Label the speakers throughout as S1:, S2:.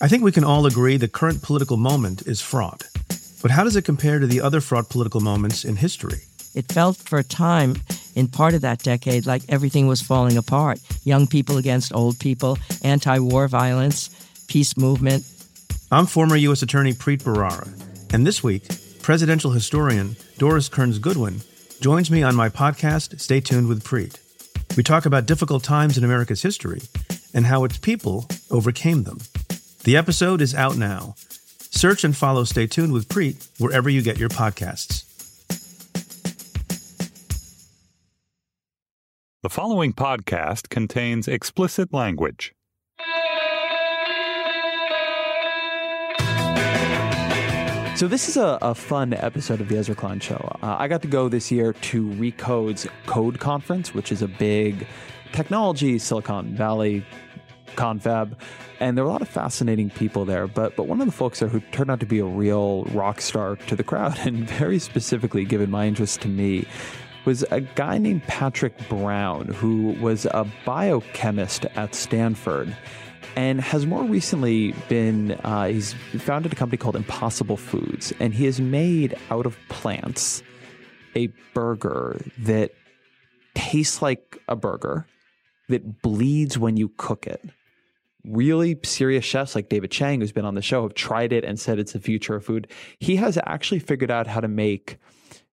S1: I think we can all agree the current political moment is fraught. But how does it compare to the other fraught political moments in history?
S2: It felt for a time in part of that decade like everything was falling apart young people against old people, anti war violence, peace movement.
S1: I'm former U.S. Attorney Preet Bharara, and this week, presidential historian Doris Kearns Goodwin joins me on my podcast, Stay Tuned with Preet. We talk about difficult times in America's history and how its people overcame them. The episode is out now. Search and follow Stay Tuned with Preet wherever you get your podcasts.
S3: The following podcast contains explicit language.
S4: So this is a, a, fun episode of the Ezra Klein Show. Uh, I got to go this year to Recode's Code Conference, which is a big technology Silicon Valley confab, and there were a lot of fascinating people there. But but one of the folks there who turned out to be a real rock star to the crowd, and very specifically given my interest to me, was a guy named Patrick Brown, who was a biochemist at Stanford. And has more recently been, uh, he's founded a company called Impossible Foods, and he has made out of plants a burger that tastes like a burger, that bleeds when you cook it really serious chefs like David Chang, who's been on the show, have tried it and said it's the future of food. He has actually figured out how to make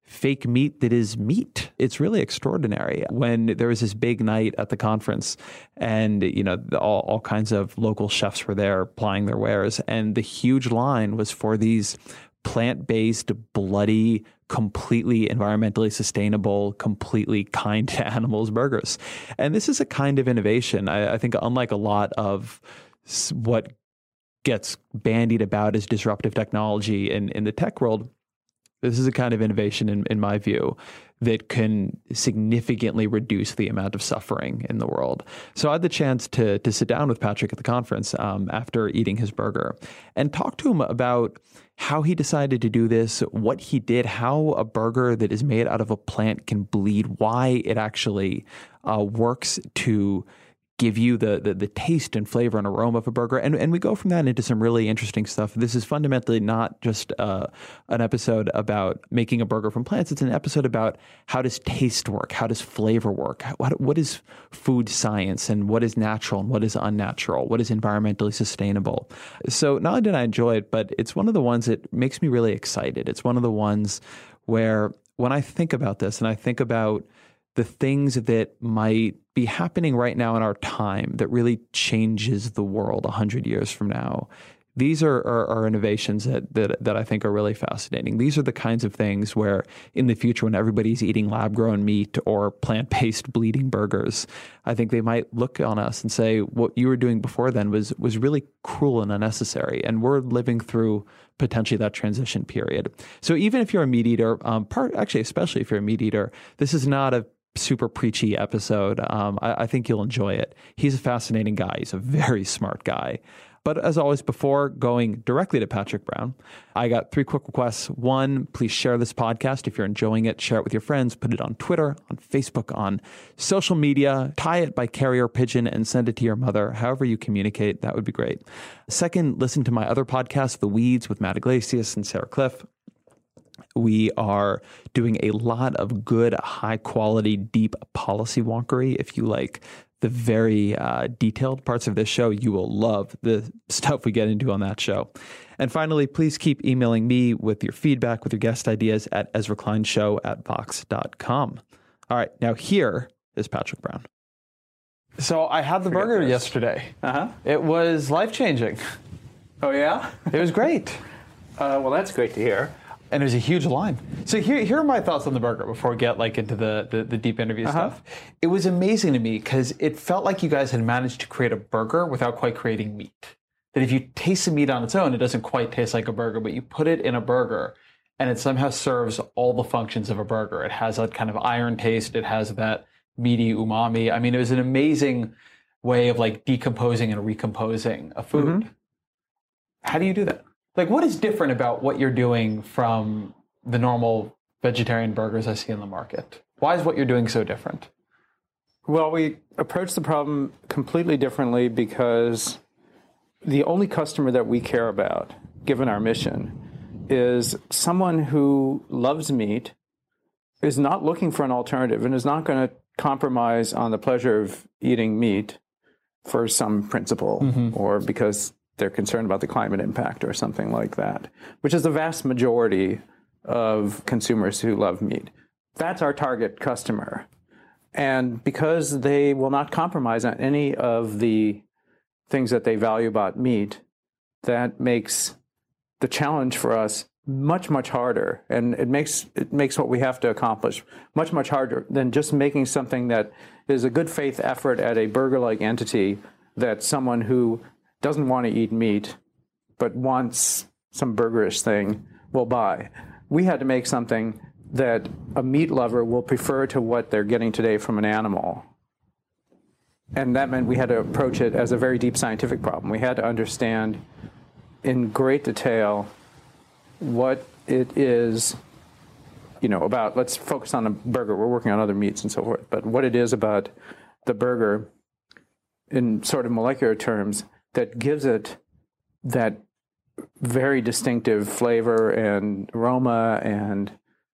S4: fake meat that is meat. It's really extraordinary. When there was this big night at the conference, and you know all, all kinds of local chefs were there plying their wares, and the huge line was for these plant-based, bloody completely environmentally sustainable, completely kind to animals burgers. And this is a kind of innovation. I, I think, unlike a lot of what gets bandied about as disruptive technology in, in the tech world, this is a kind of innovation, in, in my view, that can significantly reduce the amount of suffering in the world. So I had the chance to to sit down with Patrick at the conference um, after eating his burger and talk to him about how he decided to do this, what he did, how a burger that is made out of a plant can bleed, why it actually uh, works to give you the, the, the taste and flavor and aroma of a burger. And and we go from that into some really interesting stuff. This is fundamentally not just uh, an episode about making a burger from plants. It's an episode about how does taste work, how does flavor work, what what is food science, and what is natural and what is unnatural, what is environmentally sustainable. So not only did I enjoy it, but it's one of the ones that makes me really excited. It's one of the ones where when I think about this and I think about the things that might be happening right now in our time that really changes the world 100 years from now. These are, are, are, innovations that, that, that I think are really fascinating. These are the kinds of things where, in the future, when everybody's eating lab grown meat or plant based bleeding burgers, I think they might look on us and say, what you were doing before then was, was really cruel and unnecessary. And we're living through potentially that transition period. So, even if you're a meat eater, um, part, actually, especially if you're a meat eater, this is not a super preachy episode. Um, I, I, think you'll enjoy it. He's a fascinating guy. He's a very smart guy. But as always, before going directly to Patrick Brown, I got three quick requests. One, please share this podcast if you're enjoying it. Share it with your friends. Put it on Twitter, on Facebook, on social media. Tie it by carrier pigeon and send it to your mother. However you communicate, that would be great. Second, listen to my other podcast, The Weeds with Matt Yglesias and Sarah Kliff we are doing a lot of good, high quality, deep policy wonkery. If you like the very uh, detailed parts of this show, you will love the stuff we get into on that show. And finally, please keep emailing me with your feedback, with your guest ideas at Ezra Klein Show at Vox.com. All right, now here is Patrick Brown.
S5: So I had the Forget burger this. yesterday.
S4: Uh-huh.
S5: It was life changing.
S4: Oh, yeah?
S5: it was great.
S4: Uh, well, that's great to hear. And there's a huge line. So here, here are my thoughts on the burger before we get like into the the, the deep interview
S6: Uh-huh.
S4: stuff. It was amazing to me because it felt like you guys had managed to create a burger without quite creating meat. That if you taste the meat on its own, it doesn't quite taste like a burger, but you put it in a burger and it somehow serves all the functions of a burger. It has that kind of iron taste. It has that meaty umami. I mean, it was an amazing way of like decomposing and recomposing a food.
S6: Mm-hmm.
S4: How do you do that? Like, what is different about what you're doing from the normal vegetarian burgers I see in the market? Why is what you're doing so different?
S5: Well, we approach the problem completely differently because the only customer that we care about, given our mission, is someone who loves meat, is not looking for an alternative, and is not going to compromise on the pleasure of eating meat for some principle mm-hmm. or because they're concerned about the climate impact or something like that, which is the vast majority of consumers who love meat. That's our target customer. And because they will not compromise on any of the things that they value about meat, that makes the challenge for us much much harder and it makes it makes what we have to accomplish much much harder than just making something that is a good faith effort at a burger like entity that someone who doesn't want to eat meat but wants some burgerish thing will buy. We had to make something that a meat lover will prefer to what they're getting today from an animal. And that meant we had to approach it as a very deep scientific problem. We had to understand in great detail what it is, you know, about, let's focus on the burger. We're working on other meats and so forth, but what it is about the burger in sort of molecular terms that gives it that very distinctive flavor and aroma and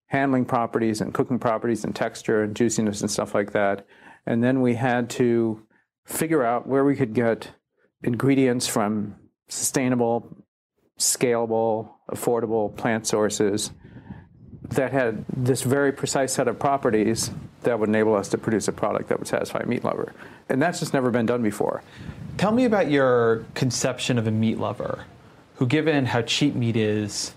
S5: handling properties and cooking properties and texture and juiciness and stuff like that. And then we had to figure out where we could get ingredients from sustainable, scalable, affordable plant sources that had this very precise set of properties that would enable us to produce a product that would satisfy a meat lover. And that's just never been done before.
S4: Tell me about your conception of a meat lover who, given how cheap meat is,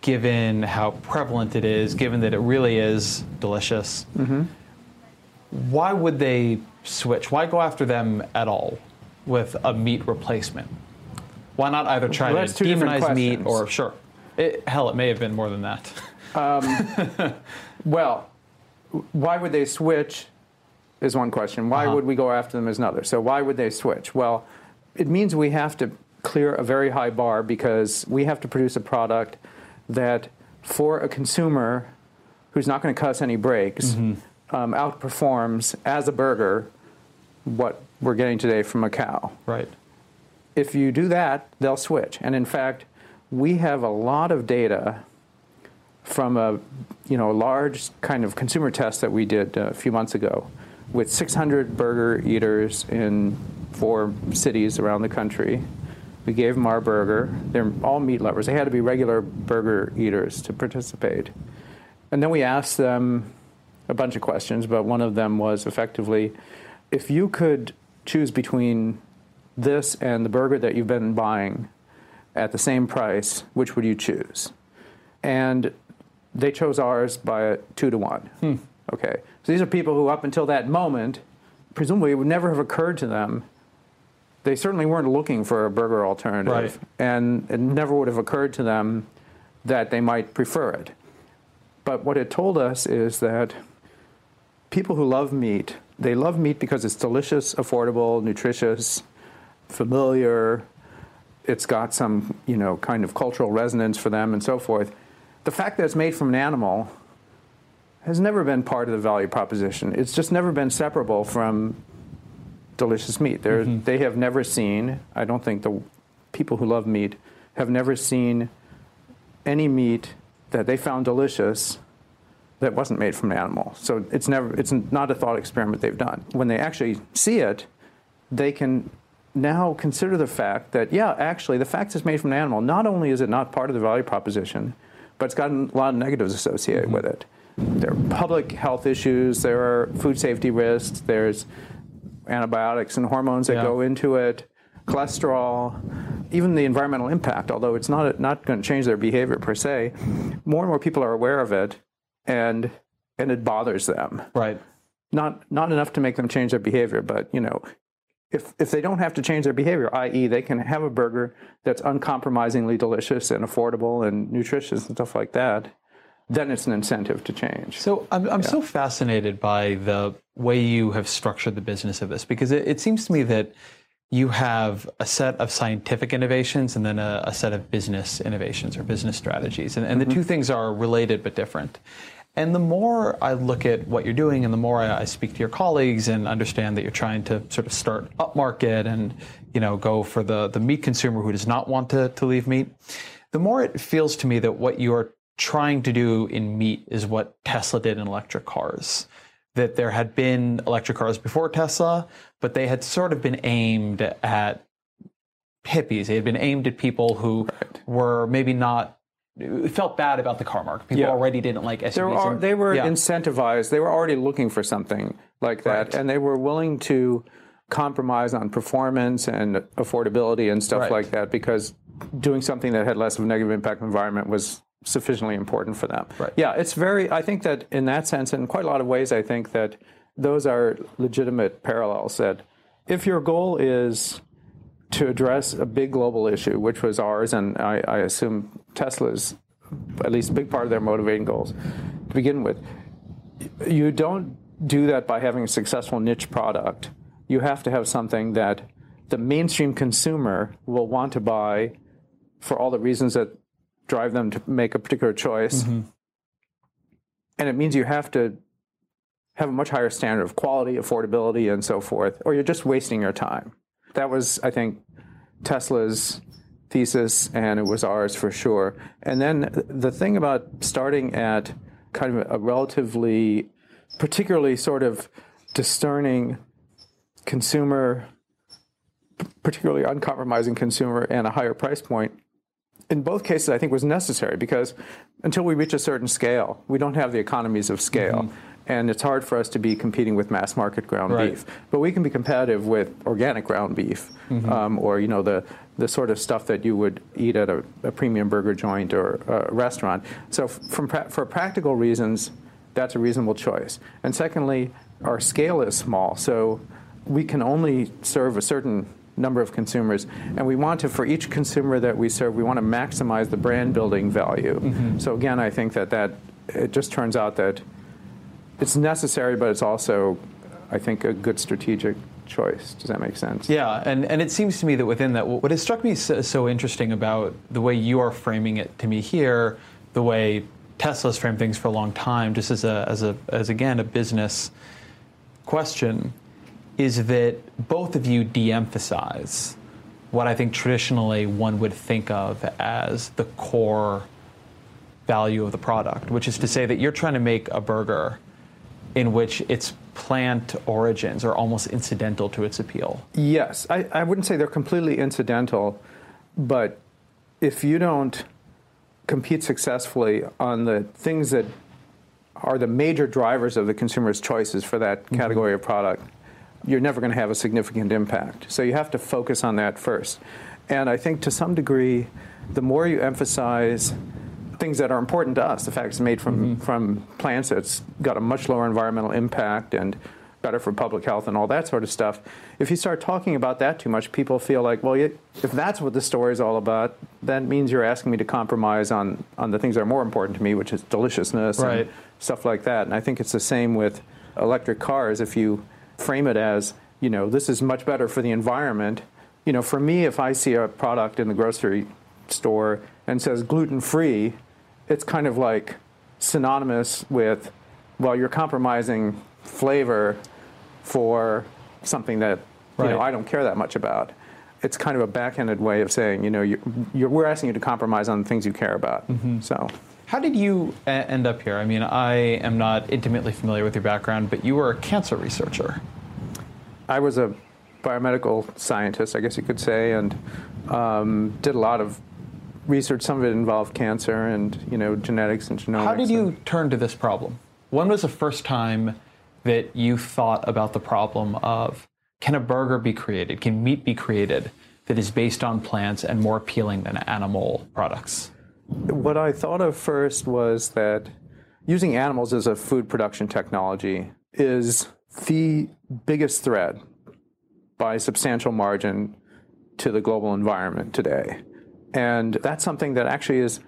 S4: given how prevalent it is, given that it really is delicious, mm-hmm. why would they switch? Why go after them at all with a meat replacement? Why not either try
S5: Well,
S4: to demonize meat or, sure, it, hell, it may have been more than that.
S5: Um, well, why would they switch is one question. Why uh-huh. would we go after them is another. So why would they switch? Well, it means we have to clear a very high bar because we have to produce a product that for a consumer who's not going to cuss any breaks mm-hmm. um, outperforms as a burger what we're getting today from a cow
S4: right.
S5: if you do that, they'll switch. And in fact, we have a lot of data from a you know large kind of consumer test that we did uh, a few months ago with 600 burger eaters in four cities around the country. We gave them our burger. They're all meat lovers. They had to be regular burger eaters to participate. And then we asked them a bunch of questions, but one of them was effectively if you could choose between this and the burger that you've been buying at the same price, which would you choose? And they chose ours by a two to one. Hmm. Okay. So these are people who, up until that moment, presumably it would never have occurred to them. They certainly weren't looking for a burger alternative.
S4: Right.
S5: And it never would have occurred to them that they might prefer it. But what it told us is that people who love meat, they love meat because it's delicious, affordable, nutritious, familiar. It's got some, you know, kind of cultural resonance for them and so forth. The fact that it's made from an animal has never been part of the value proposition. It's just never been separable from delicious meat. They're, mm-hmm. They have never seen, I don't think the people who love meat have never seen any meat that they found delicious that wasn't made from an animal. So it's never it's not a thought experiment they've done. When they actually see it, they can now consider the fact that yeah, actually the fact it's made from an animal, not only is it not part of the value proposition, but it's got a lot of negatives associated mm-hmm. with it. There are public health issues, there are food safety risks, there's antibiotics and hormones that
S4: Yeah.
S5: go into it, cholesterol, even the environmental impact, although it's not not going to change their behavior per se, more and more people are aware of it, and and it bothers them.
S4: Right.
S5: Not not enough to make them change their behavior, but you know, if if they don't have to change their behavior, i.e., they can have a burger that's uncompromisingly delicious and affordable and nutritious and stuff like that, then it's an incentive to change.
S4: So I'm, I'm so fascinated by the way you have structured the business of this because it, it seems to me that you have a set of scientific innovations and then a, a set of business innovations or business strategies. And, and the mm-hmm. two things are related but different. And the more I look at what you're doing and the more I, I speak to your colleagues and understand that you're trying to sort of start upmarket and, you know, go for the, the meat consumer who does not want to, to leave meat, the more it feels to me that what you're trying to do in meat is what Tesla did in electric cars. That there had been electric cars before Tesla, but they had sort of been aimed at hippies. They had been aimed at people who were maybe not felt bad about the car market. People
S5: Yeah.
S4: already didn't like SUVs.
S5: They were,
S4: and-
S5: they were
S4: yeah.
S5: incentivized. They were already looking for something like that,
S4: Right.
S5: and they were willing to compromise on performance and affordability and stuff
S4: Right.
S5: like that because doing something that had less of a negative impact on the environment was sufficiently important for them.
S4: Right.
S5: Yeah, it's very. I think that in that sense, in quite a lot of ways, I think that those are legitimate parallels. That if your goal is to address a big global issue, which was ours, and I, I assume Tesla's, at least a big part of their motivating goals to begin with. You don't do that by having a successful niche product. You have to have something that the mainstream consumer will want to buy for all the reasons that drive them to make a particular choice. Mm-hmm. And it means you have to have a much higher standard of quality, affordability, and so forth, or you're just wasting your time. That was, I think, Tesla's thesis, and it was ours for sure. And then the thing about starting at kind of a relatively, particularly sort of discerning consumer, particularly uncompromising consumer, and a higher price point, in both cases, I think was necessary because until we reach a certain scale, we don't have the economies of scale. And it's hard for us to be competing with mass market ground
S4: Right.
S5: beef. But we can be competitive with organic ground beef um, or, you know, the, the sort of stuff that you would eat at a, a premium burger joint or a restaurant. So from pra- for practical reasons, that's a reasonable choice. And secondly, our scale is small. So we can only serve a certain number of consumers. And we want to for each consumer that we serve we want to maximize the brand building value. Mm-hmm. So again i think that that it just turns out that it's necessary but it's also i think a good strategic choice. Does that make sense?
S4: Yeah, and, and it seems to me that within that, what has struck me so, so interesting about the way you are framing it to me here, the way Tesla's framed things for a long time, just as a as a as again a business question, is that both of you de-emphasize what I think traditionally one would think of as the core value of the product, which is to say that you're trying to make a burger in which its plant origins are almost incidental to its appeal.
S5: Yes, I, I wouldn't say they're completely incidental, but if you don't compete successfully on the things that are the major drivers of the consumer's choices for that mm-hmm. category of product, you're never going to have a significant impact. So you have to focus on that first. And I think to some degree, the more you emphasize things that are important to us, the fact it's made from, mm-hmm. from plants that's got a much lower environmental impact and better for public health and all that sort of stuff. If you start talking about that too much, people feel like, well, you, if that's what the story is all about, that means you're asking me to compromise on, on the things that are more important to me, which is deliciousness
S4: Right.
S5: and stuff like that. And I think it's the same with electric cars. If you frame it as, you know, this is much better for the environment, you know, for me, if I see a product in the grocery store and says gluten free, it's kind of like synonymous with, well, you're compromising flavor for something that you know I don't care that much about. It's kind of a backhanded way of saying, you know, you're, you're, we're asking you to compromise on the things you care about. Mm-hmm. So,
S4: How did you a- end up here? I mean, I am not intimately familiar with your background, but you were a cancer researcher.
S5: I was a biomedical scientist, I guess you could say, and um, did a lot of research. Some of it involved cancer and you know genetics and genomics.
S4: How did you turn to this problem? When was the first time that you thought about the problem of can a burger be created? Can meat be created that is based on plants and more appealing than animal products?
S5: What I thought of first was that using animals as a food production technology is the biggest threat by a substantial margin to the global environment today. And that's something that actually is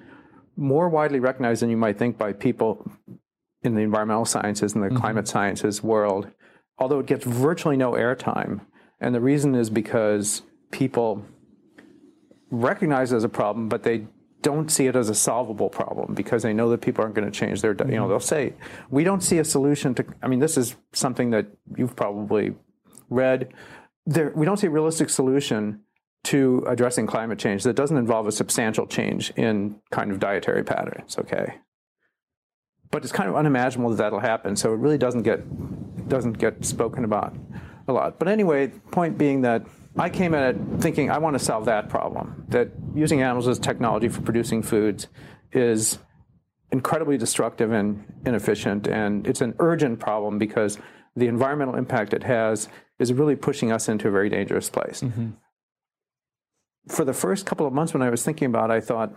S5: more widely recognized than you might think by people in the environmental sciences and the mm-hmm. climate sciences world, although it gets virtually no airtime. And the reason is because people recognize it as a problem, but they don't see it as a solvable problem because they know that people aren't going to change their, you know, mm-hmm. they'll say, we don't see a solution to, I mean, this is something that you've probably read. There, we don't see a realistic solution to addressing climate change that doesn't involve a substantial change in kind of dietary patterns, okay? But it's kind of unimaginable that that'll happen, so it really doesn't get, doesn't get spoken about a lot. But anyway, point being that I came at it thinking I want to solve that problem. That using animals as technology for producing foods is incredibly destructive and inefficient, and it's an urgent problem because the environmental impact it has is really pushing us into a very dangerous place. Mm-hmm. For the first couple of months when I was thinking about it, I thought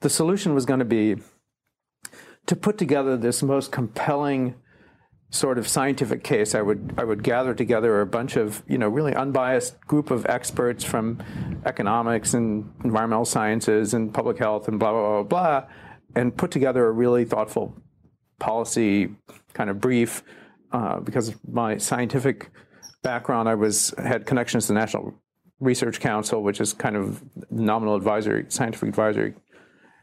S5: the solution was going to be to put together this most compelling sort of scientific case, I would I would gather together a bunch of you know really unbiased group of experts from economics and environmental sciences and public health and blah blah blah blah, and put together a really thoughtful policy kind of brief. Uh, because of my scientific background, I was had connections to the National Research Council, which is kind of nominal advisory scientific advisory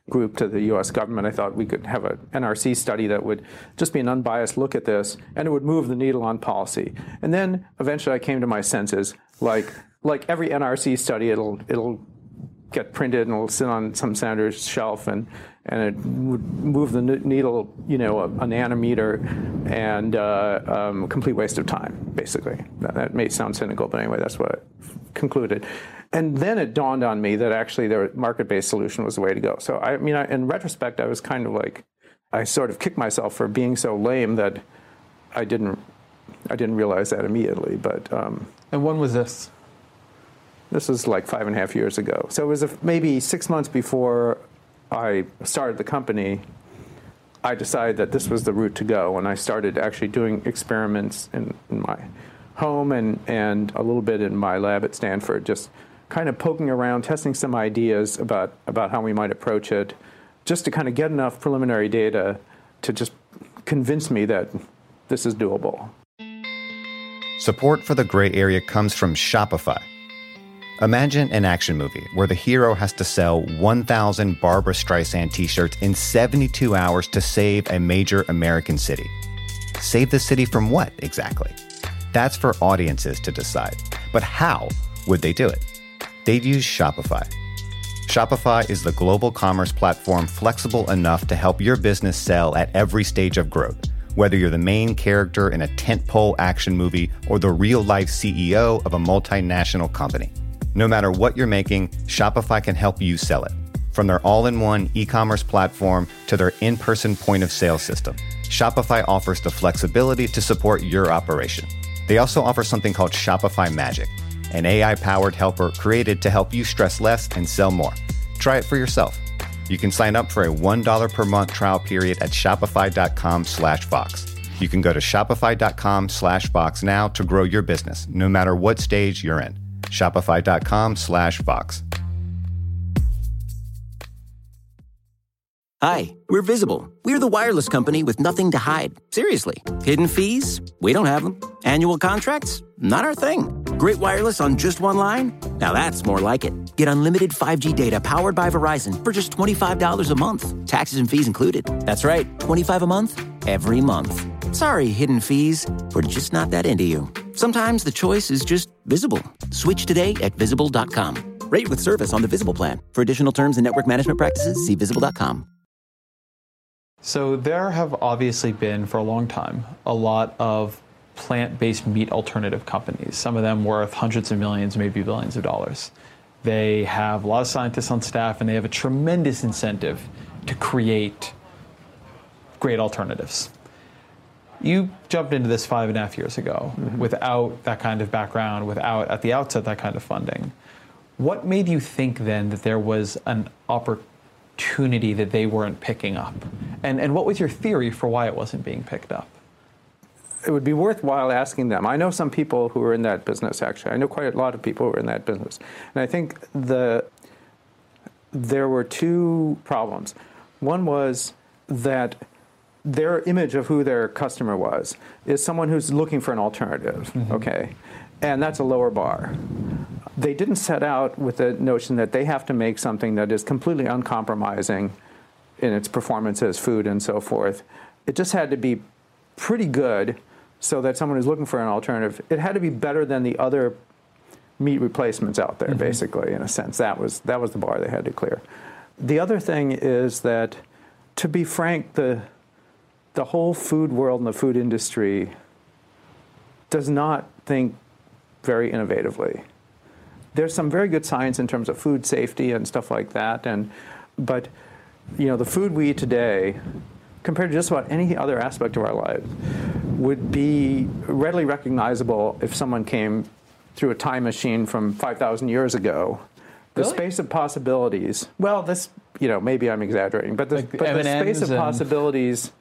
S5: group to the US government. I thought we could have an NRC study that would just be an unbiased look at this and it would move the needle on policy. And then eventually I came to my senses like like every NRC study it'll it'll get printed and it'll sit on some senator's shelf and and it would move the needle, you know, a, a nanometer, and uh, um, complete waste of time, basically. That, that, may sound cynical, but anyway, that's what I concluded. And then it dawned on me that actually the market-based solution was the way to go. So I mean, I, in retrospect, I was kind of like, I sort of kicked myself for being so lame that I didn't, I didn't realize that immediately. But um,
S4: and when was this?
S5: This was like five and a half years ago. So it was a, maybe six months before I started the company. I decided that this was the route to go, and I started actually doing experiments in, in my home and, and a little bit in my lab at Stanford, just kind of poking around, testing some ideas about, about how we might approach it, just to kind of get enough preliminary data to just convince me that this is doable.
S7: Support for the gray area comes from Shopify. Imagine an action movie where the hero has to sell 1,000 Barbra Streisand t shirts in 72 hours to save a major American city. Save the city from what exactly? That's for audiences to decide. But how would they do it? They'd use Shopify. Shopify is the global commerce platform flexible enough to help your business sell at every stage of growth. Whether you're the main character in a tentpole action movie or the real life CEO of a multinational company. No matter what you're making, Shopify can help you sell it. From their all in one e commerce platform to their in person point of sale system, Shopify offers the flexibility to support your operation. They also offer something called Shopify Magic an AI powered helper created to help you stress less and sell more. Try it for yourself. You can sign up for a $1 per month trial period at shopify.com slash Vox. You can go to shopify.com slash Vox now to grow your business, no matter what stage you're in. Shopify.com slash Vox.
S8: Hi, we're Visible. We're the wireless company with nothing to hide. Seriously. Hidden fees? We don't have them. Annual contracts? Not our thing. Great wireless on just one line? Now that's more like it. Get unlimited 5G data powered by Verizon for just $25 a month. Taxes and fees included. That's right, 25 a month every month. Sorry, hidden fees. We're just not that into you. Sometimes the choice is just visible. Switch today at visible.com. Rate with service on the Visible plan. For additional terms and network management practices, see visible.com.
S4: So there have obviously been for a long time a lot of plant-based meat alternative companies, some of them worth hundreds of millions, maybe billions of dollars. They have a lot of scientists on staff, and they have a tremendous incentive to create great alternatives. You jumped into this five and a half years ago mm-hmm. without that kind of background, without at the outset that kind of funding. What made you think then that there was an opportunity that they weren't picking up? And, and what was your theory for why it wasn't being picked up?
S5: It would be worthwhile asking them. I know some people who are in that business, actually. I know quite a lot of people who are in that business. And I think the, there were two problems. One was that their image of who their customer was is someone who's looking for an alternative, mm-hmm. okay? And that's a lower bar they didn't set out with the notion that they have to make something that is completely uncompromising in its performance as food and so forth. It just had to be pretty good so that someone who's looking for an alternative, it had to be better than the other meat replacements out there, mm-hmm. basically, in a sense. That was, that was the bar they had to clear. The other thing is that, to be frank, the, the whole food world and the food industry does not think very innovatively there's some very good science in terms of food safety and stuff like that. And but you know, the food we eat today, compared to just about any other aspect of our lives, would be readily recognizable if someone came through a time machine from 5,000 years ago. The
S4: really?
S5: space of possibilities. Well, this, you know, maybe I'm exaggerating, but the,
S4: like
S5: but the space of possibilities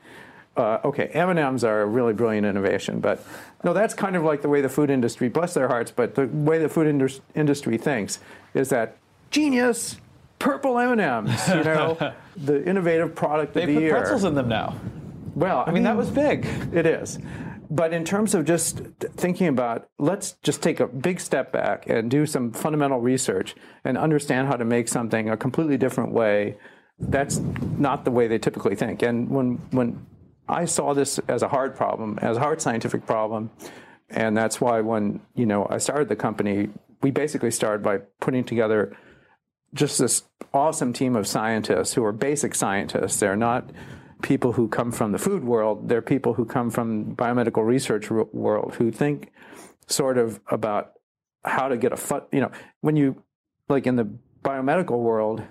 S5: uh, okay, M&Ms are a really brilliant innovation, but no, that's kind of like the way the food industry, bless their hearts, but the way the food indus- industry thinks is that genius, purple M&Ms, you know, the innovative product
S4: they
S5: of the
S4: year.
S5: They
S4: put pretzels in them now.
S5: Well, I,
S4: I mean,
S5: mean,
S4: that was big.
S5: It is. But in terms of just thinking about, let's just take a big step back and do some fundamental research and understand how to make something a completely different way. That's not the way they typically think. And when when I saw this as a hard problem, as a hard scientific problem, and that's why when you know I started the company, we basically started by putting together just this awesome team of scientists who are basic scientists. They're not people who come from the food world. They're people who come from biomedical research world who think sort of about how to get a foot. you know when you like in the biomedical world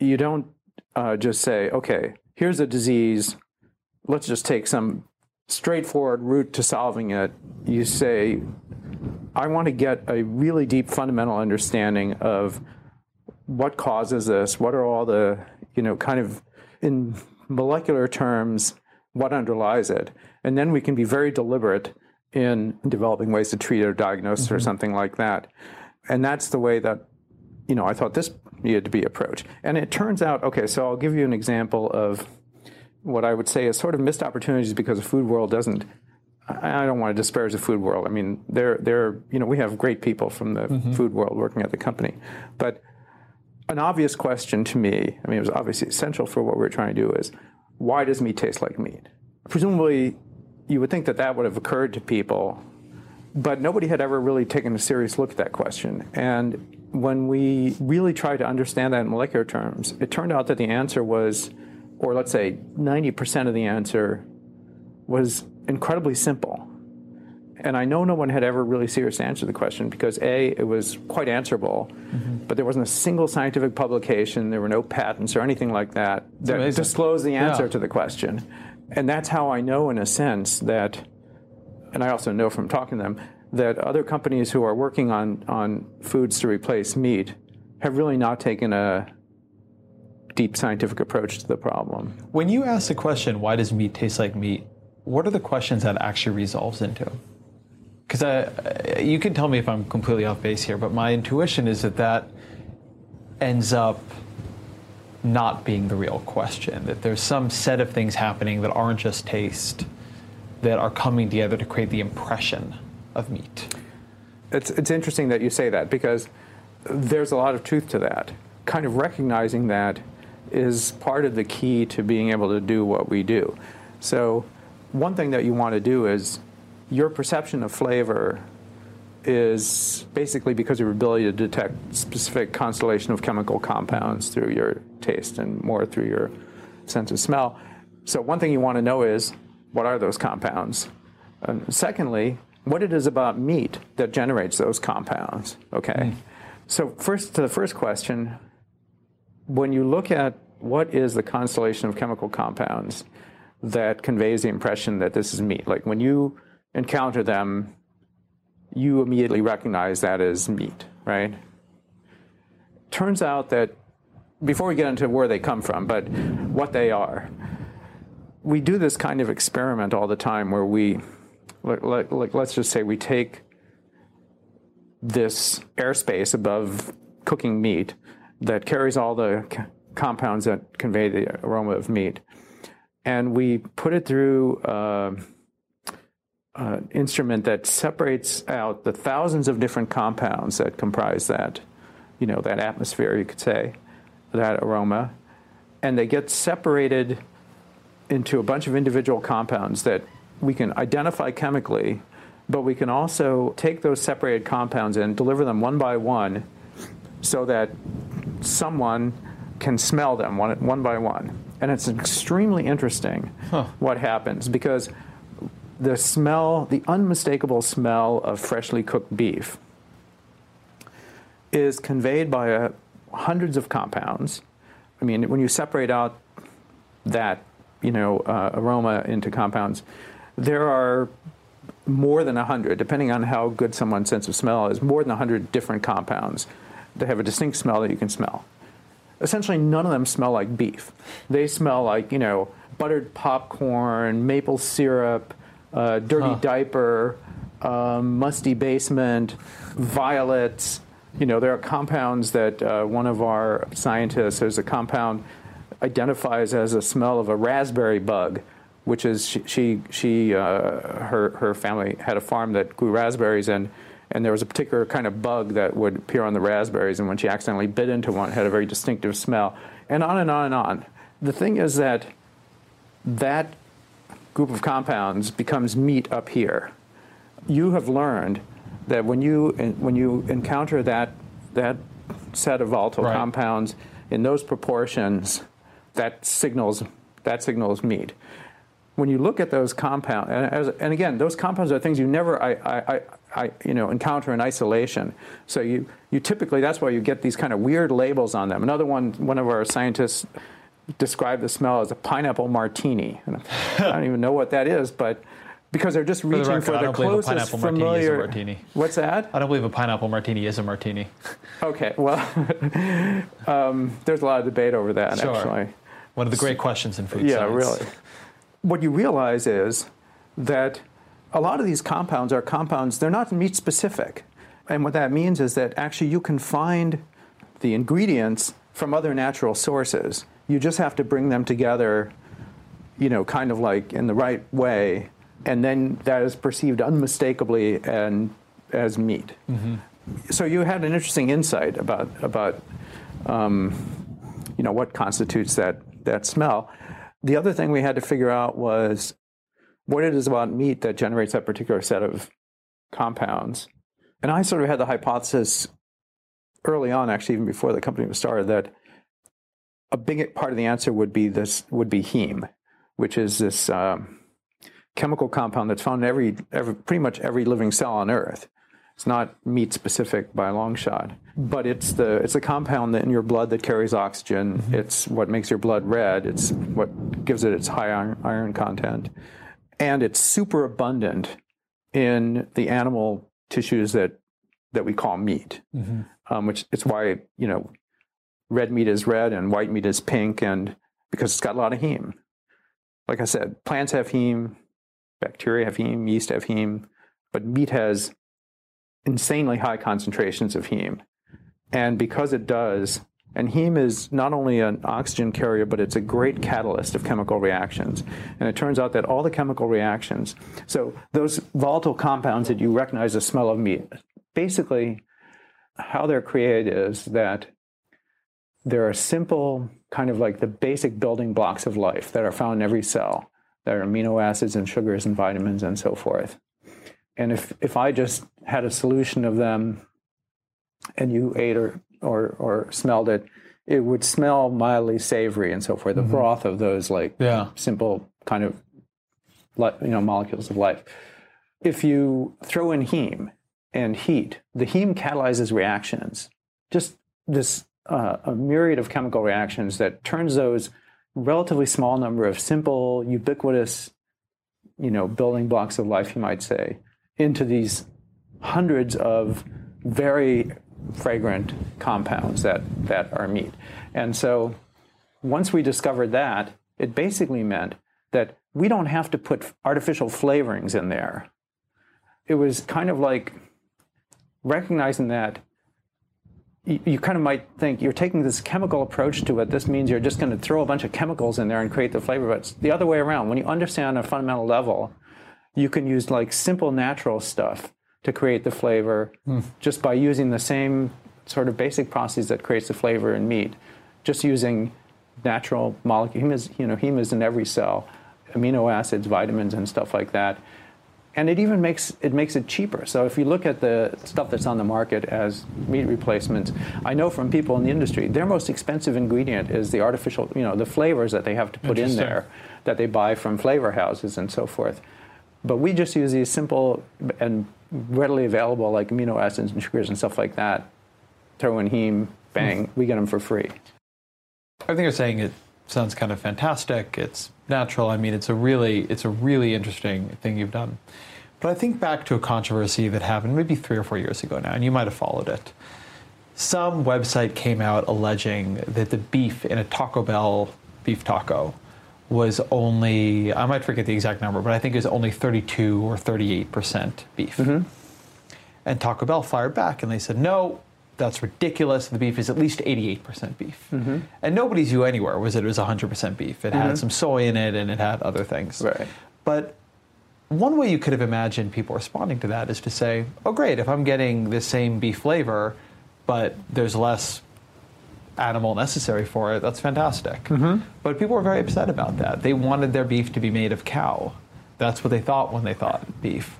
S5: you don't uh, just say okay here's a disease let's just take some straightforward route to solving it. You say, I want to get a really deep fundamental understanding of what causes this, what are all the, you know, kind of in molecular terms, what underlies it. And then we can be very deliberate in developing ways to treat or diagnose mm-hmm. or something like that. And that's the way that, you know, I thought this needed to be approached. And it turns out, okay, so I'll give you an example of what I would say is sort of missed opportunities because the food world doesn't. I don't want to disparage the food world. I mean, they're, they're, you know, we have great people from the mm-hmm. food world working at the company. But an obvious question to me, I mean, it was obviously essential for what we were trying to do is why does meat taste like meat? Presumably, you would think that that would have occurred to people, but nobody had ever really taken a serious look at that question. And when we really tried to understand that in molecular terms, it turned out that the answer was or let's say 90% of the answer was incredibly simple. And I know no one had ever really seriously answered the question because A, it was quite answerable, mm-hmm. but there wasn't a single scientific publication, there were no patents or anything like that that amazing. disclosed the answer yeah. to the question. And that's how I know, in a sense, that, and I also know from talking to them, that other companies who are working on, on foods to replace meat have really not taken a, deep scientific approach to the problem.
S4: When you ask the question, why does meat taste like meat? What are the questions that actually resolves into? Because uh, you can tell me if I'm completely off base here, but my intuition is that that ends up not being the real question. That there's some set of things happening that aren't just taste, that are coming together to create the impression of meat.
S5: It's, it's interesting that you say that because there's a lot of truth to that. Kind of recognizing that is part of the key to being able to do what we do. So, one thing that you want to do is your perception of flavor is basically because of your ability to detect specific constellation of chemical compounds through your taste and more through your sense of smell. So, one thing you want to know is what are those compounds? And secondly, what it is about meat that generates those compounds. Okay. Mm. So, first to the first question, when you look at what is the constellation of chemical compounds that conveys the impression that this is meat, like when you encounter them, you immediately recognize that as meat, right? turns out that before we get into where they come from, but what they are, we do this kind of experiment all the time where we, like, like, like let's just say we take this airspace above cooking meat that carries all the c- compounds that convey the aroma of meat, and we put it through. Uh, an instrument that separates out the thousands of different compounds that comprise that, you know, that atmosphere, you could say, that aroma, and they get separated into a bunch of individual compounds that we can identify chemically, but we can also take those separated compounds and deliver them one by one so that someone can smell them one, one by one. And it's extremely interesting what happens because the smell, the unmistakable smell of freshly cooked beef, is conveyed by uh, hundreds of compounds. I mean, when you separate out that, you know, uh, aroma into compounds, there are more than 100, depending on how good someone's sense of smell is, more than 100 different compounds that have a distinct smell that you can smell. Essentially, none of them smell like beef. They smell like, you know, buttered popcorn, maple syrup, uh, dirty diaper, um, musty basement, violets. You know, there are compounds that uh, one of our scientists, there's a compound identifies as a smell of a raspberry bug, which is she, she, she uh, her, her family had a farm that grew raspberries and and there was a particular kind of bug that would appear on the raspberries, and when she accidentally bit into one, it had a very distinctive smell, and on and on and on. The thing is that that group of compounds becomes meat up here. You have learned that when you when you encounter that that set of volatile
S4: Right.
S5: compounds in those proportions, that signals that signals meat. When you look at those compounds, and, as, and again, those compounds are things you never I, I, I, I, you know encounter in isolation. So you you typically that's why you get these kind of weird labels on them. Another one, one of our scientists described the smell as a pineapple martini. I don't even know what that is, but because they're just
S4: the
S5: reaching
S4: record,
S5: for the
S4: don't believe a
S5: closest
S4: pineapple martini is a
S5: familiar.
S4: martini.
S5: What's that?
S4: I don't believe a pineapple martini is a martini.
S5: Okay, well, um, there's a lot of debate over that
S4: Sure.
S5: actually.
S4: One of the great questions in food
S5: Yeah,
S4: science.
S5: Yeah, really. What you realize is that a lot of these compounds are compounds, they're not meat specific. And what that means is that actually you can find the ingredients from other natural sources. You just have to bring them together, you know, kind of like in the right way, and then that is perceived unmistakably and as meat. So you had an interesting insight about about um, you know what constitutes that that smell. The other thing we had to figure out was what it is about meat that generates that particular set of compounds. And I sort of had the hypothesis early on, actually, even before the company was started, that a big part of the answer would be this would be heme, which is this um, chemical compound that's found in every, every pretty much every living cell on Earth. It's not meat specific by a long shot, but it's the it's a compound that in your blood that carries oxygen. It's what makes your blood red. It's what gives it its high iron, iron content, and it's super abundant in the animal tissues that that we call meat. Um, which it's why you know red meat is red and white meat is pink, and because it's got a lot of heme. Like I said, plants have heme, bacteria have heme, yeast have heme, but meat has insanely high concentrations of heme. And because it does, and heme is not only an oxygen carrier, but it's a great catalyst of chemical reactions. And it turns out that all the chemical reactions, so those volatile compounds that you recognize the smell of meat, basically how they're created is that there are simple, kind of like the basic building blocks of life that are found in every cell. There are amino acids and sugars and vitamins and so forth. And if, if I just had a solution of them and you ate or, or, or smelled it, it would smell mildly savory and so forth. The mm-hmm. broth of those like
S4: Yeah.
S5: simple kind of you know molecules of life. If you throw in heme and heat, the heme catalyzes reactions. Just this uh, a myriad of chemical reactions that turns those relatively small number of simple, ubiquitous, you know, building blocks of life, you might say, into these hundreds of very fragrant compounds that, that are meat. And so once we discovered that, it basically meant that we don't have to put artificial flavorings in there. It was kind of like recognizing that you, kind of might think you're taking this chemical approach to it. This means you're just going to throw a bunch of chemicals in there and create the flavor. But it's the other way around. When you understand on a fundamental level, you can use like simple natural stuff to create the flavor hmm. just by using the same sort of basic process that creates the flavor in meat. Just using natural molecules. Heme is, you know, heme is in every cell, amino acids, vitamins, and stuff like that. And it even makes it makes it cheaper. So if you look at the stuff that's on the market as meat replacements, I know from people in the industry, their most expensive ingredient is the artificial, you know, the flavors that they have to put in there that they buy from flavor houses and so forth. But we just use these simple and readily available like amino acids and sugars and stuff like that. Throw in heme, bang, hmm. we get them for free.
S4: I think you're saying it sounds kind of fantastic. It's natural. I mean, it's a really, it's a really interesting thing you've done. But I think back to a controversy that happened maybe three or four years ago now, and you might have followed it. Some website came out alleging that the beef in a Taco Bell beef taco was only, I might forget the exact number, but I think it was only 32 or 38% beef. Mm-hmm. And Taco Bell fired back and they said, no, that's ridiculous. The beef is at least 88% beef. Mm-hmm. And nobody's view anywhere was that it was 100% beef. It had mm-hmm. some soy in it and it had other things.
S5: Right.
S4: But one way you could have imagined people responding to that is to say, oh, great, if I'm getting the same beef flavor, but there's less animal necessary for it, that's fantastic. Mm-hmm. But people were very upset about that. They wanted their beef to be made of cow. That's what they thought when they thought beef.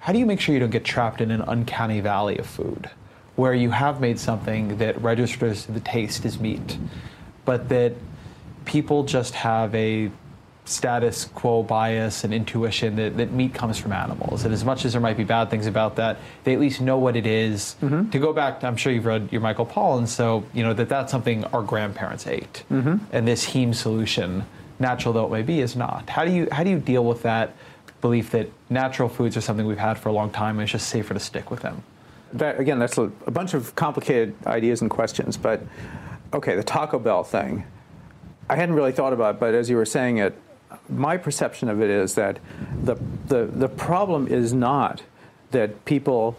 S4: How do you make sure you don't get trapped in an uncanny valley of food where you have made something that registers the taste as meat, but that people just have a status quo bias and intuition that, that meat comes from animals. And as much as there might be bad things about that, they at least know what it is. Mm-hmm. To go back, I'm sure you've read your Michael Pollan, so you know that that's something our grandparents ate. Mm-hmm. And this heme solution, natural though it may be, is not. How do you how do you deal with that belief that natural foods are something we've had for a long time and it's just safer to stick with them?
S5: That, again, that's a, a bunch of complicated ideas and questions. But okay, the Taco Bell thing, I hadn't really thought about it, but as you were saying it, my perception of it is that the the, the problem is not that people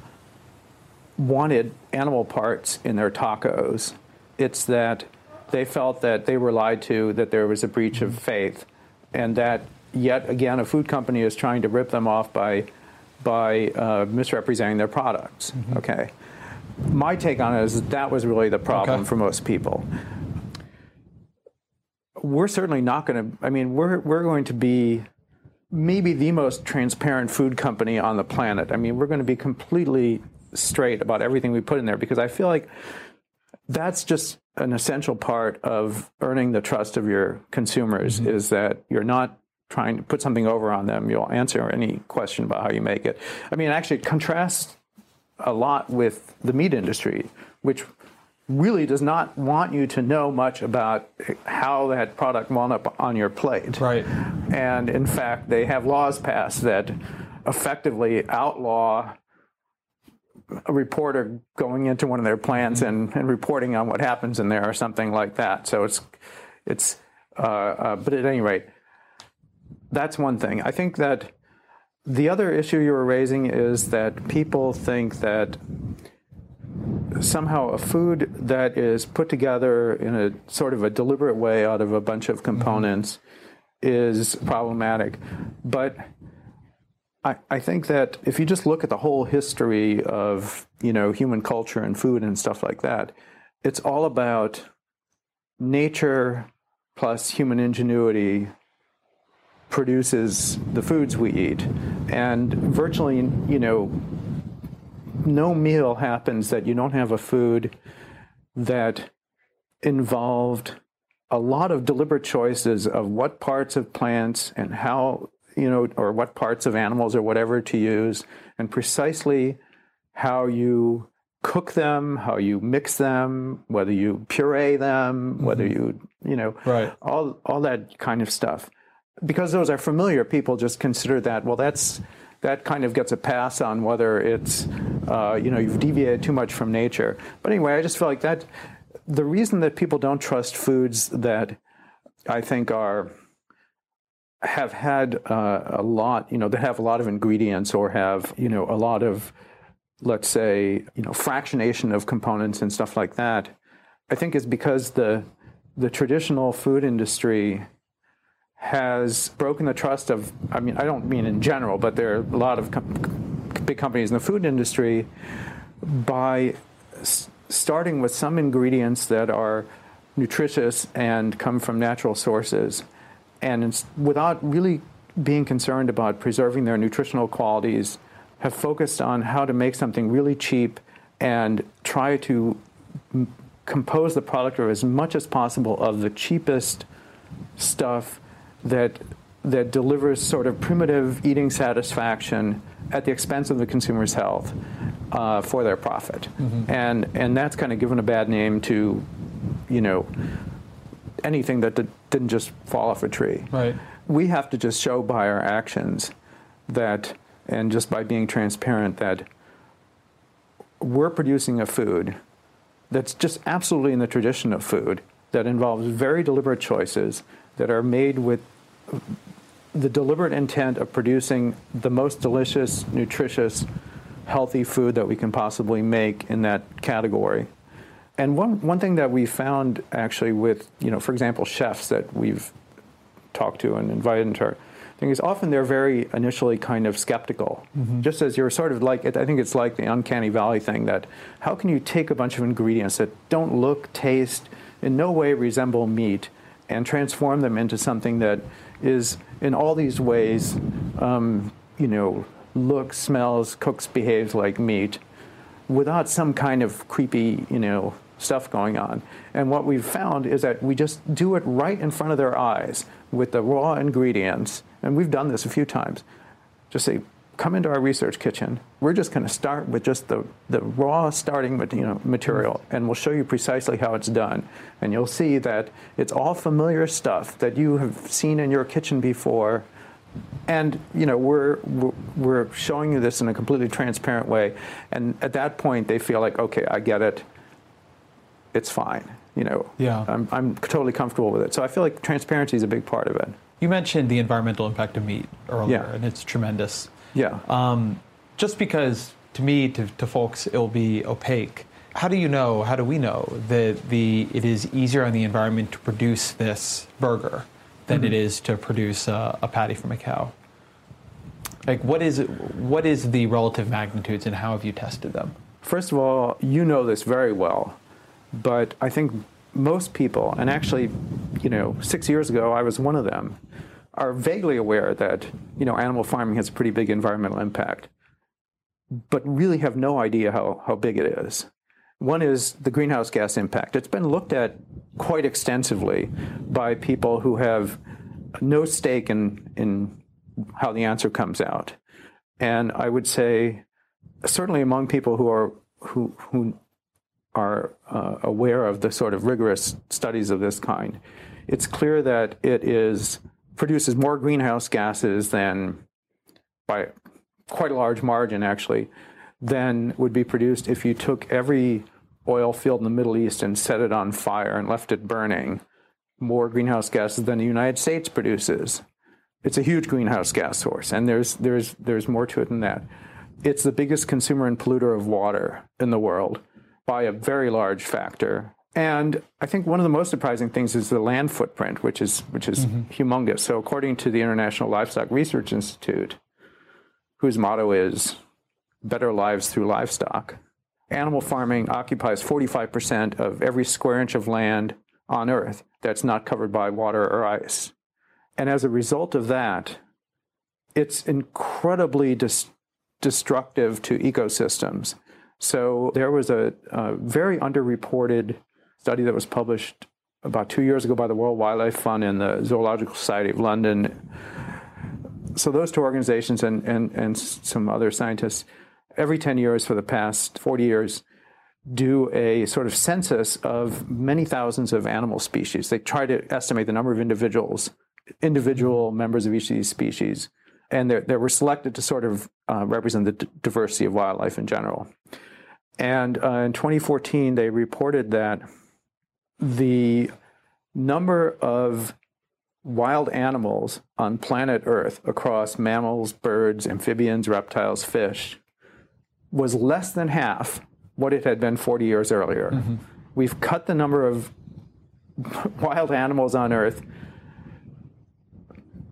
S5: wanted animal parts in their tacos. It's that they felt that they were lied to, that there was a breach of faith, and that yet again a food company is trying to rip them off by by uh, misrepresenting their products. Okay. My take on it is that, that was really the problem
S4: Okay.
S5: for most people. We're certainly not going to. I mean, we're we're going to be maybe the most transparent food company on the planet. I mean, we're going to be completely straight about everything we put in there because I feel like that's just an essential part of earning the trust of your consumers is that you're not trying to put something over on them. You'll answer any question about how you make it. I mean, actually, it contrasts a lot with the meat industry, which really does not want you to know much about how that product wound up on your plate.
S4: Right.
S5: And in fact, they have laws passed that effectively outlaw a reporter going into one of their plants and, and reporting on what happens in there or something like that. So it's, it's, uh, uh, but at any rate, that's one thing. I think that the other issue you were raising is that people think that somehow a food that is put together in a sort of a deliberate way out of a bunch of components is problematic. But I, I think that if you just look at the whole history of you know human culture and food and stuff like that, it's all about nature plus human ingenuity produces the foods we eat, and virtually you know no meal happens that you don't have a food that involved a lot of deliberate choices of what parts of plants and how you know or what parts of animals or whatever to use and precisely how you cook them how you mix them whether you puree them whether mm-hmm. you you know
S4: Right.
S5: all all that kind of stuff because those are familiar people just consider that well that's that kind of gets a pass on whether it's, uh, you know, you've deviated too much from nature. But anyway, I just feel like that the reason that people don't trust foods that I think are have had uh, a lot, you know, that have a lot of ingredients or have, you know, a lot of, let's say, you know, fractionation of components and stuff like that, I think is because the the traditional food industry has broken the trust of, I mean, I don't mean in general, but there are a lot of com- big companies in the food industry by s- starting with some ingredients that are nutritious and come from natural sources, and without really being concerned about preserving their nutritional qualities, have focused on how to make something really cheap and try to m- compose the product as much as possible of the cheapest stuff that that delivers sort of primitive eating satisfaction at the expense of the consumer's health uh, for their profit, mm-hmm. and and that's kind of given a bad name to, you know, anything that didn't just fall off a tree.
S4: Right.
S5: We have to just show by our actions that, and just by being transparent, that we're producing a food that's just absolutely in the tradition of food that involves very deliberate choices that are made with the deliberate intent of producing the most delicious, nutritious, healthy food that we can possibly make in that category. And one, one thing that we found actually with, you know, for example, chefs that we've talked to and invited into our thing is often they're very initially kind of skeptical. Mm-hmm. Just as you're sort of like, I think it's like the uncanny valley thing that how can you take a bunch of ingredients that don't look, taste, in no way resemble meat and transform them into something that is in all these ways, um, you know, looks, smells, cooks, behaves like meat, without some kind of creepy, you know, stuff going on. And what we've found is that we just do it right in front of their eyes with the raw ingredients. And we've done this a few times. Just say, come into our research kitchen. We're just going to start with just the, the raw starting you know, material, mm-hmm. and we'll show you precisely how it's done. And you'll see that it's all familiar stuff that you have seen in your kitchen before. And you know we're we're showing you this in a completely transparent way, and at that point they feel like, okay, I get it. It's fine. You know,
S4: yeah,
S5: I'm I'm totally comfortable with it. So I feel like transparency is a big part of it.
S4: You mentioned the environmental impact of meat earlier,
S5: yeah.
S4: and it's tremendous.
S5: Yeah.
S4: Um, just because to me, to, to folks, it'll be opaque. How do you know? How do we know that the it is easier on the environment to produce this burger than mm-hmm. it is to produce a, a patty from a cow? Like, what is what is the relative magnitudes, and how have you tested them?
S5: First of all, you know this very well, but I think most people, and actually, you know, six years ago I was one of them, are vaguely aware that you know animal farming has a pretty big environmental impact, but really have no idea how, how big it is. One is the greenhouse gas impact. It's been looked at quite extensively by people who have no stake in, in how the answer comes out. And I would say, certainly among people who are who who are uh, aware of the sort of rigorous studies of this kind, it's clear that it is produces more greenhouse gases than, by quite a large margin actually, than would be produced if you took every oil field in the Middle East and set it on fire and left it burning. More greenhouse gases than the United States produces. It's a huge greenhouse gas source, and there's there's there's more to it than that. It's the biggest consumer and polluter of water in the world by a very large factor. And I think one of the most surprising things is the land footprint, which is which is mm-hmm. humongous. So according to the International Livestock Research Institute, whose motto is better lives through livestock, animal farming occupies 45% of every square inch of land on earth that's not covered by water or ice. And as a result of that, it's incredibly dis- destructive to ecosystems. So there was a, a very underreported study that was published about two years ago by the World Wildlife Fund and the Zoological Society of London. So those two organizations and, and, and some other scientists, every 10 years for the past 40 years, do a sort of census of many thousands of animal species. They try to estimate the number of individuals, individual members of each of these species and they were selected to sort of uh, represent the d- diversity of wildlife in general. And uh, in 2014, they reported that the number of wild animals on planet Earth across mammals, birds, amphibians, reptiles, fish was less than half what it had been 40 years earlier. Mm-hmm. We've cut the number of wild animals on Earth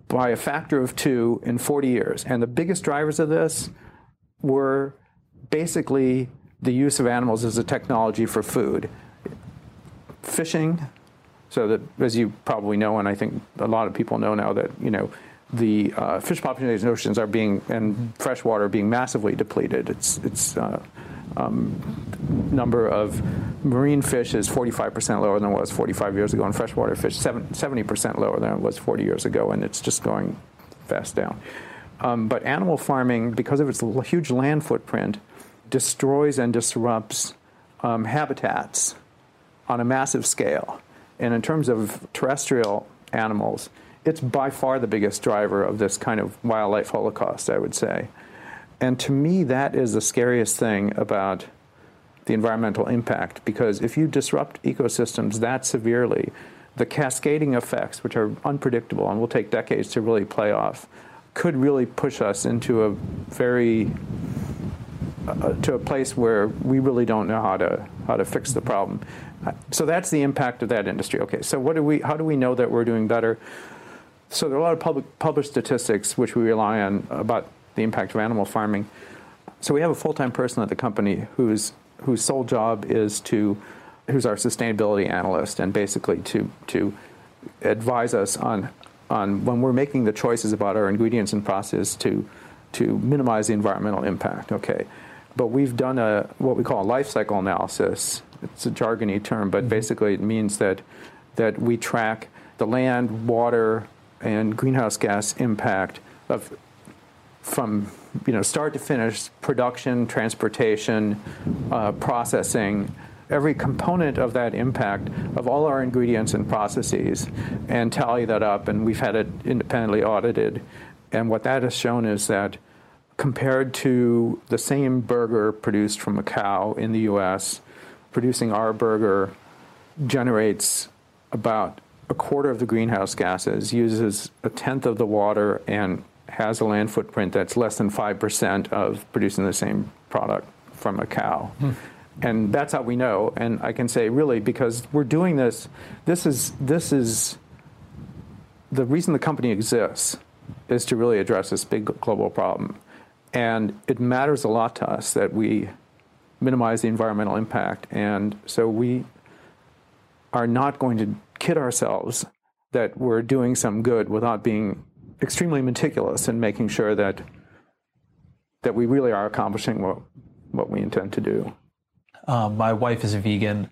S5: by a factor of two in 40 years. And the biggest drivers of this were basically the use of animals as a technology for food. Fishing, so that as you probably know, and I think a lot of people know now that you know the uh, fish populations in oceans are being and freshwater being massively depleted. It's it's uh, um, number of marine fish is 45% lower than it was 45 years ago, and freshwater fish 70% lower than it was 40 years ago, and it's just going fast down. Um, but animal farming, because of its huge land footprint, destroys and disrupts um, habitats on a massive scale. And in terms of terrestrial animals, it's by far the biggest driver of this kind of wildlife holocaust, I would say. And to me, that is the scariest thing about the environmental impact because if you disrupt ecosystems that severely, the cascading effects, which are unpredictable and will take decades to really play off, could really push us into a very uh, to a place where we really don't know how to how to fix the problem. So that's the impact of that industry. Okay, so what do we? How do we know that we're doing better? So there are a lot of public published statistics which we rely on about the impact of animal farming. So we have a full-time person at the company whose whose sole job is to who's our sustainability analyst and basically to to advise us on on when we're making the choices about our ingredients and process to to minimize the environmental impact. Okay, but we've done a what we call a life cycle analysis. It's a jargony term, but mm-hmm. basically it means that that we track the land, water, and greenhouse gas impact of from you know start to finish production transportation uh, processing every component of that impact of all our ingredients and processes and tally that up and we've had it independently audited and what that has shown is that compared to the same burger produced from a cow in the US producing our burger generates about a quarter of the greenhouse gases uses a tenth of the water and has a land footprint that's less than 5% of producing the same product from a cow. Hmm. And that's how we know. And I can say, really, because we're doing this, this is, this is the reason the company exists is to really address this big global problem. And it matters a lot to us that we minimize the environmental impact. And so we are not going to kid ourselves that we're doing some good without being extremely meticulous in making sure that that we really are accomplishing what what we intend to do.
S4: Um, my wife is a vegan.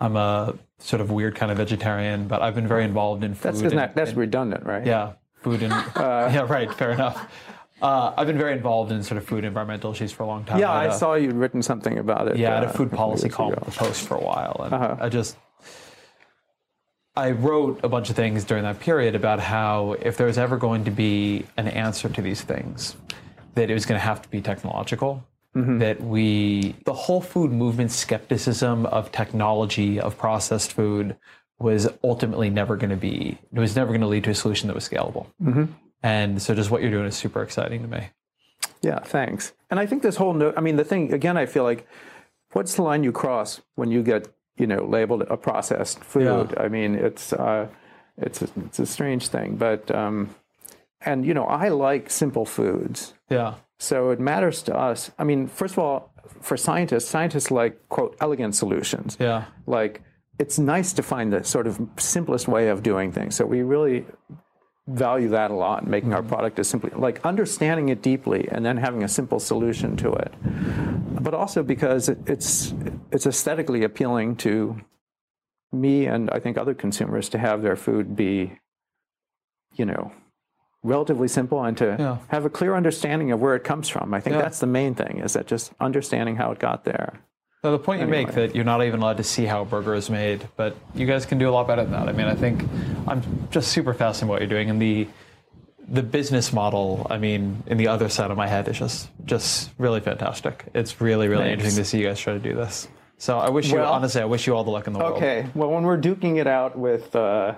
S4: I'm a sort of weird kind of vegetarian, but I've been very involved in food.
S5: That's, and, that, that's and, redundant, right?
S4: Yeah, food and uh, yeah, right. Fair enough. Uh, I've been very involved in sort of food environmental issues for a long time.
S5: Yeah, I, saw you'd written something about it.
S4: Yeah, uh, I had a uh, food policy column the Post for a while, and uh-huh. I just I wrote a bunch of things during that period about how if there was ever going to be an answer to these things, that it was going to have to be technological. Mm-hmm. That we, the whole food movement skepticism of technology, of processed food, was ultimately never going to be, it was never going to lead to a solution that was scalable. Mm-hmm. And so just what you're doing is super exciting to me.
S5: Yeah, thanks. And I think this whole, no- I mean, the thing, again, I feel like, what's the line you cross when you get you know, labeled a processed food. Yeah. I mean, it's uh, it's a, it's a strange thing, but um, and you know, I like simple foods.
S4: Yeah.
S5: So it matters to us. I mean, first of all, for scientists, scientists like quote elegant solutions.
S4: Yeah.
S5: Like it's nice to find the sort of simplest way of doing things. So we really value that a lot, making mm-hmm. our product as simply like understanding it deeply and then having a simple solution to it. But also because it's it's aesthetically appealing to me and I think other consumers to have their food be, you know, relatively simple and to yeah. have a clear understanding of where it comes from. I think yeah. that's the main thing is that just understanding how it got there.
S4: So the point anyway. you make that you're not even allowed to see how a burger is made, but you guys can do a lot better than that. I mean, I think I'm just super fascinated by what you're doing, and the the business model, I mean, in the other side of my head is just just really fantastic. It's really really
S5: Thanks.
S4: interesting to see you guys try to do this. So I wish you
S5: Well-
S4: honestly, I wish you all the luck in the world.
S5: Okay. Well, when we're duking it out with uh,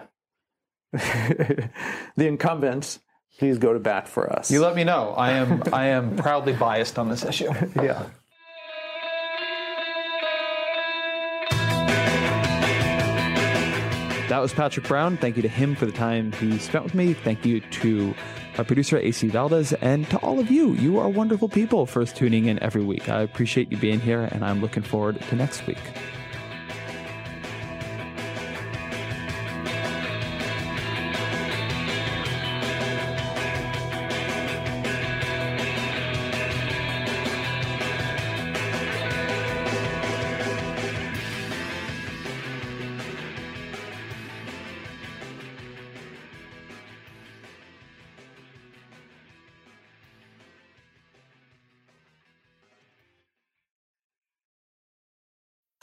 S5: the incumbents, please go to bat for us.
S4: You let me know. I am I am proudly biased on this issue.
S5: yeah.
S9: That was Patrick Brown. Thank you to him for the time he spent with me. Thank you to our producer, AC Valdez, and to all of you. You are wonderful people for tuning in every week. I appreciate you being here, and I'm looking forward to next week.